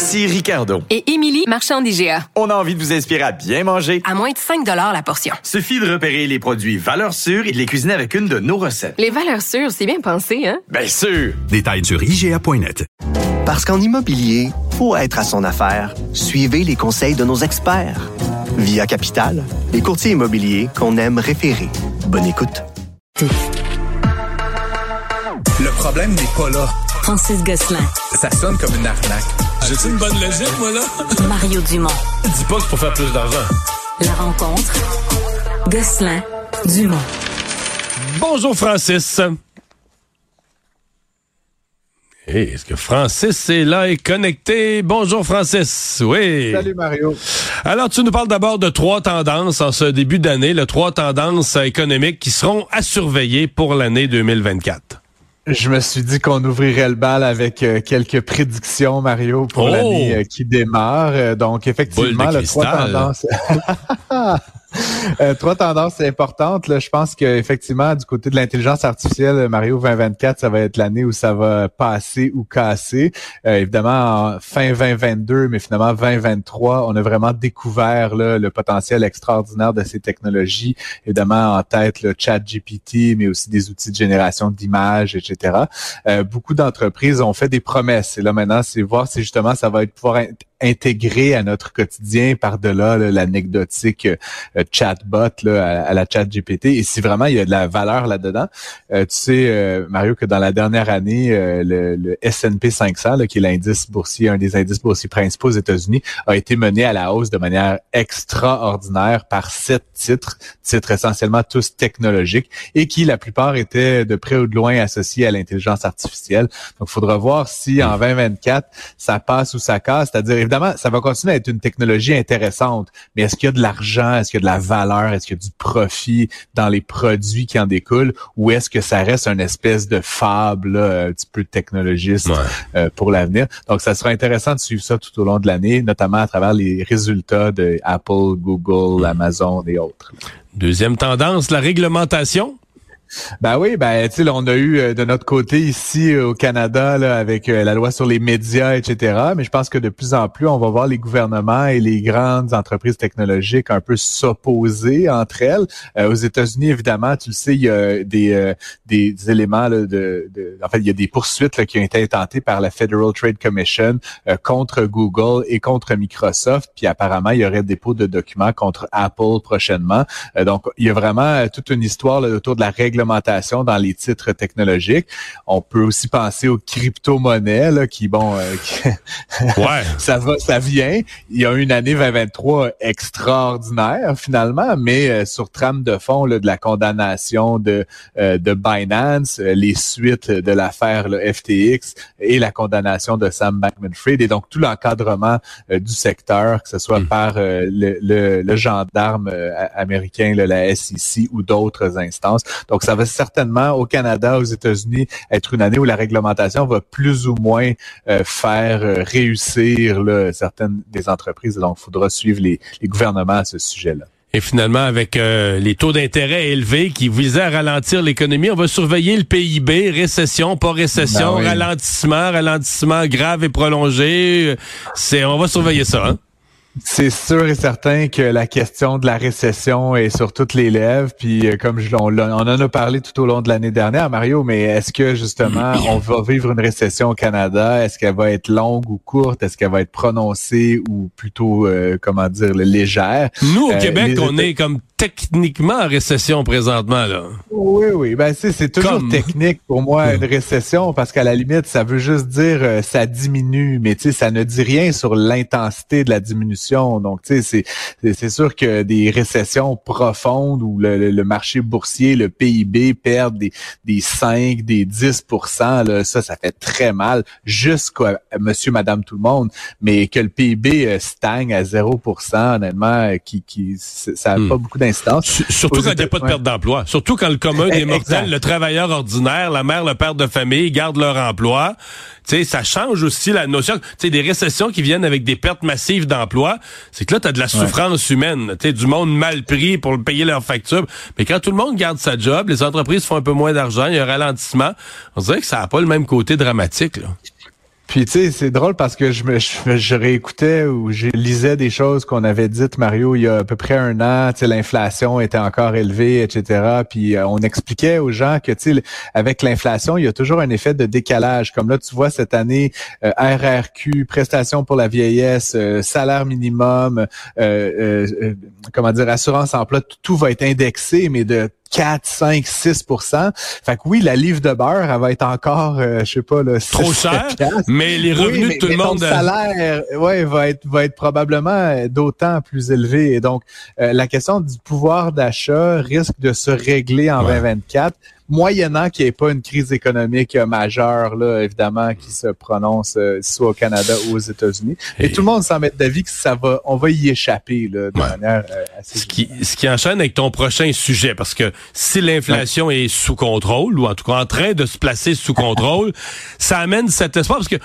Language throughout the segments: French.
Ici Ricardo. Et Émilie, marchand d'IGA. On a envie de vous inspirer à bien manger. À moins de 5 la portion. Suffit de repérer les produits valeurs sûres et de les cuisiner avec une de nos recettes. Les valeurs sûres, c'est bien pensé, hein? Bien sûr! Détails sur IGA.net. Parce qu'en immobilier, pour être à son affaire, suivez les conseils de nos experts. Via Capital, les courtiers immobiliers qu'on aime référer. Bonne écoute. Le problème n'est pas là. Francis Gosselin. Ça sonne comme une arnaque. J'ai-tu une bonne logique, moi, là? Mario Dumont. Dis pas que c'est pour faire plus d'argent. La rencontre. Gosselin. Dumont. Bonjour, Francis. Hey, Est-ce que Francis est là et connecté? Bonjour Francis. Oui. Salut Mario. Alors, tu nous parles d'abord de trois tendances en ce début d'année, les trois tendances économiques qui seront à surveiller pour l'année 2024. Je me suis dit qu'on ouvrirait le bal avec euh, quelques prédictions, Mario, pour Oh! l'année euh, qui démarre. Euh, donc, effectivement, le trois tendances. Euh, trois tendances importantes. Là. Je pense qu'effectivement, du côté de l'intelligence artificielle, Mario 2024, ça va être l'année où ça va passer ou casser. Euh, évidemment, en fin 2022, mais finalement 2023, on a vraiment découvert là, le potentiel extraordinaire de ces technologies. Évidemment, en tête le chat GPT, mais aussi des outils de génération d'images, etc. Euh, beaucoup d'entreprises ont fait des promesses. Et là, maintenant, c'est voir si justement ça va être pouvoir intégré à notre quotidien par-delà là, l'anecdotique euh, chatbot là, à, à la chat GPT. Et si vraiment il y a de la valeur là-dedans, euh, tu sais, euh, Mario, que dans la dernière année, euh, le, le S&P 500, là, qui est l'indice boursier, un des indices boursiers principaux aux États-Unis, a été mené à la hausse de manière extraordinaire par sept titres, titres essentiellement tous technologiques, et qui, la plupart, étaient de près ou de loin associés à l'intelligence artificielle. Donc, il faudra voir si en 2024, ça passe ou ça casse. C'est-à-dire, évidemment, ça va continuer à être une technologie intéressante, mais est-ce qu'il y a de l'argent, est-ce qu'il y a de la valeur, est-ce qu'il y a du profit dans les produits qui en découlent, ou est-ce que ça reste une espèce de fable, là, un petit peu technologiste Ouais. euh, pour l'avenir? Donc, ça sera intéressant de suivre ça tout au long de l'année, notamment à travers les résultats de Apple, Google, Amazon et autres. Deuxième tendance, la réglementation. Ben oui, ben tu on a eu euh, de notre côté ici euh, au Canada là, avec euh, la loi sur les médias, etc. Mais je pense que de plus en plus, on va voir les gouvernements et les grandes entreprises technologiques un peu s'opposer entre elles. Euh, aux États-Unis, évidemment, tu le sais, il y a des euh, des éléments là, de, de, en fait, il y a des poursuites là, qui ont été intentées par la Federal Trade Commission euh, contre Google et contre Microsoft. Puis apparemment, il y aurait dépôt de documents contre Apple prochainement. Donc, il y a vraiment toute une histoire autour de la réglementation dans les titres technologiques. On peut aussi penser aux crypto-monnaies là, qui, bon, euh, qui- Ouais. ça va, ça vient. Il y a eu une année 2023 extraordinaire finalement, mais euh, sur trame de fond là, de la condamnation de euh, de Binance, euh, les suites de l'affaire FTX et la condamnation de Sam Bankman-Fried et donc tout l'encadrement euh, du secteur, que ce soit Mm. par euh, le, le, le gendarme américain, là, la SEC ou d'autres instances. Donc ça va certainement au Canada, aux États-Unis être une année où la réglementation va plus ou moins euh, faire euh, réussir là, certaines des entreprises. Donc, il faudra suivre les, les gouvernements à ce sujet-là. Et finalement, avec euh, les taux d'intérêt élevés qui visaient à ralentir l'économie, on va surveiller le PIB, récession, pas récession, Ben oui. ralentissement, ralentissement grave et prolongé. C'est, on va surveiller ça. Hein? C'est sûr et certain que la question de la récession est sur toutes les lèvres. Puis euh, comme je, on, on en a parlé tout au long de l'année dernière, Mario, mais est-ce que justement on va vivre une récession au Canada? Est-ce qu'elle va être longue ou courte? Est-ce qu'elle va être prononcée ou plutôt, euh, comment dire, légère? Nous, au Euh, Québec, les on est comme techniquement en récession présentement. là. Oui, oui. Ben, c'est, toujours Comme. technique pour moi, une récession, parce qu'à la limite, ça veut juste dire euh, ça diminue, mais ça ne dit rien sur l'intensité de la diminution solution. Donc, tu sais, c'est sûr que des récessions profondes où le, le marché boursier, le PIB perdent des des 5, des 10% là, ça, ça fait très mal jusqu'à monsieur, madame, tout le monde. Mais que le PIB euh, stagne à 0% honnêtement, euh, qui, qui ça n'a Hmm. pas beaucoup d'incidence. Surtout quand il n'y a pas de perte d'emploi. Surtout quand le commun des Eh, mortels, exact. le travailleur ordinaire, la mère, le père de famille gardent leur emploi. Tu sais, ça change aussi la notion. Tu sais, des récessions qui viennent avec des pertes massives d'emploi, c'est que là, tu as de la souffrance humaine. Tu du monde mal pris pour payer leurs factures. Mais quand tout le monde garde sa job, les entreprises font un peu moins d'argent, il y a un ralentissement. On dirait que ça n'a pas le même côté dramatique. Là. Puis tu sais, c'est drôle parce que je me je, réécoutais ou je lisais des choses qu'on avait dites Mario il y a à peu près un an. Tu sais, l'inflation était encore élevée, etc. Puis euh, on expliquait aux gens que tu sais, avec l'inflation, il y a toujours un effet de décalage. Comme là, tu vois cette année, euh, RRQ, prestation pour la vieillesse, euh, salaire minimum, euh, comment dire, assurance emploi, tout va être indexé, mais de 4, 5, 6% Fait que oui, la livre de beurre, elle va être encore, euh, je sais pas, là, Trop 6, cher, 7 piastres. mais les Oui, revenus mais- de tout le mais monde... euh, salaire, ouais, va être va être probablement euh, d'autant plus élevé. Et donc, euh, la question du pouvoir d'achat risque de se régler en Ouais. 2024, moyennant qu'il n'y ait pas une crise économique euh, majeure, là, évidemment, qui se prononce euh, soit au Canada ou aux États-Unis. Et, Et- tout le monde semble être d'avis que ça va, on va y échapper là, de Ouais. manière euh, assez. Ce qui, ce qui enchaîne avec ton prochain sujet, parce que si l'inflation est sous contrôle, ou en tout cas en train de se placer sous contrôle, ça amène cet espoir, parce que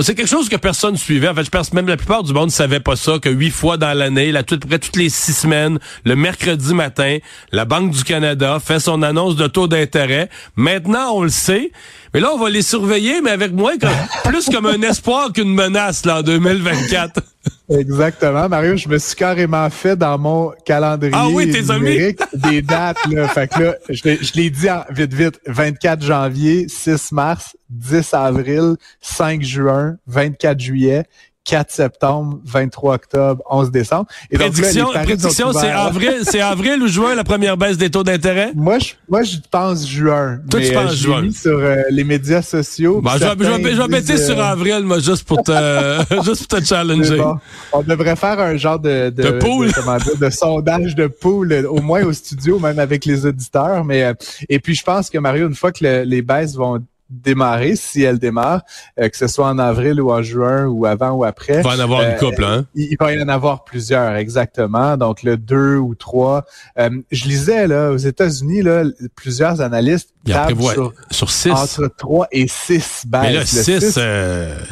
c'est quelque chose que personne suivait. En fait, je pense même la plupart du monde ne savait pas ça, que huit fois dans l'année, là, tout, près toutes les six semaines, le mercredi matin, la Banque du Canada fait son annonce de taux d'intérêt. Maintenant, on le sait. Mais là, on va les surveiller, mais avec moins comme, plus comme un espoir qu'une menace, là, en 2024. Exactement, Mario. Je me suis carrément fait dans mon calendrier Ah oui, numérique des dates. Là. Fait que là, je l'ai- je l'ai dit en- vite, vite. 24 janvier, 6 mars, 10 avril, 5 juin, 24 juillet, 4 septembre, 23 octobre, 11 décembre. Et Prédiction, prédiction c'est avril, c'est avril ou juin la première baisse des taux d'intérêt? Moi, je, moi, je pense juin. Toi, tu penses euh, l'ai juin. mis sur euh, les médias sociaux. Bon, je vais, je vais- certains je vais bêter disent, sur euh, avril, moi, juste pour te, juste pour te challenger. bon. On devrait faire un genre de, de, De pool. comment dire, de sondage de pool, au moins au studio, même avec les auditeurs. Mais euh, et puis je pense que Mario, une fois que le- les baisses vont démarrer, si elles démarrent, euh, que ce soit en avril ou en juin ou avant ou après, Il va en avoir une euh, couple, hein? il, il va y en avoir plusieurs, exactement. Donc le deux ou trois. Euh, je lisais là aux États-Unis là, plusieurs analystes Il prévoit sur sur 6. entre 3 et 6 baisses. Mais là, Le 6, six,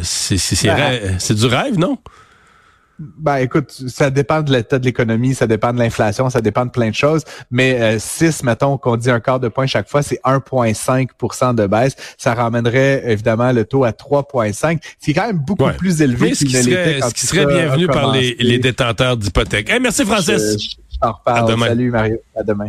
c'est c'est- c'est du rêve, non? Ben écoute, ça dépend de l'état de l'économie, ça dépend de l'inflation, ça dépend de plein de choses. Mais 6, mettons qu'on dit un quart de point chaque fois, c'est 1,5% de baisse. Ça ramènerait évidemment le taux à 3,5, ce qui est quand même beaucoup Ouais. plus élevé Mais ce qu'il qui ne l'était serait, quand ce qui serait bienvenu par les, détenteurs d'hypothèques. Hey, merci, Francis. Je, je t'en reparle. À demain. Salut Mario, à demain.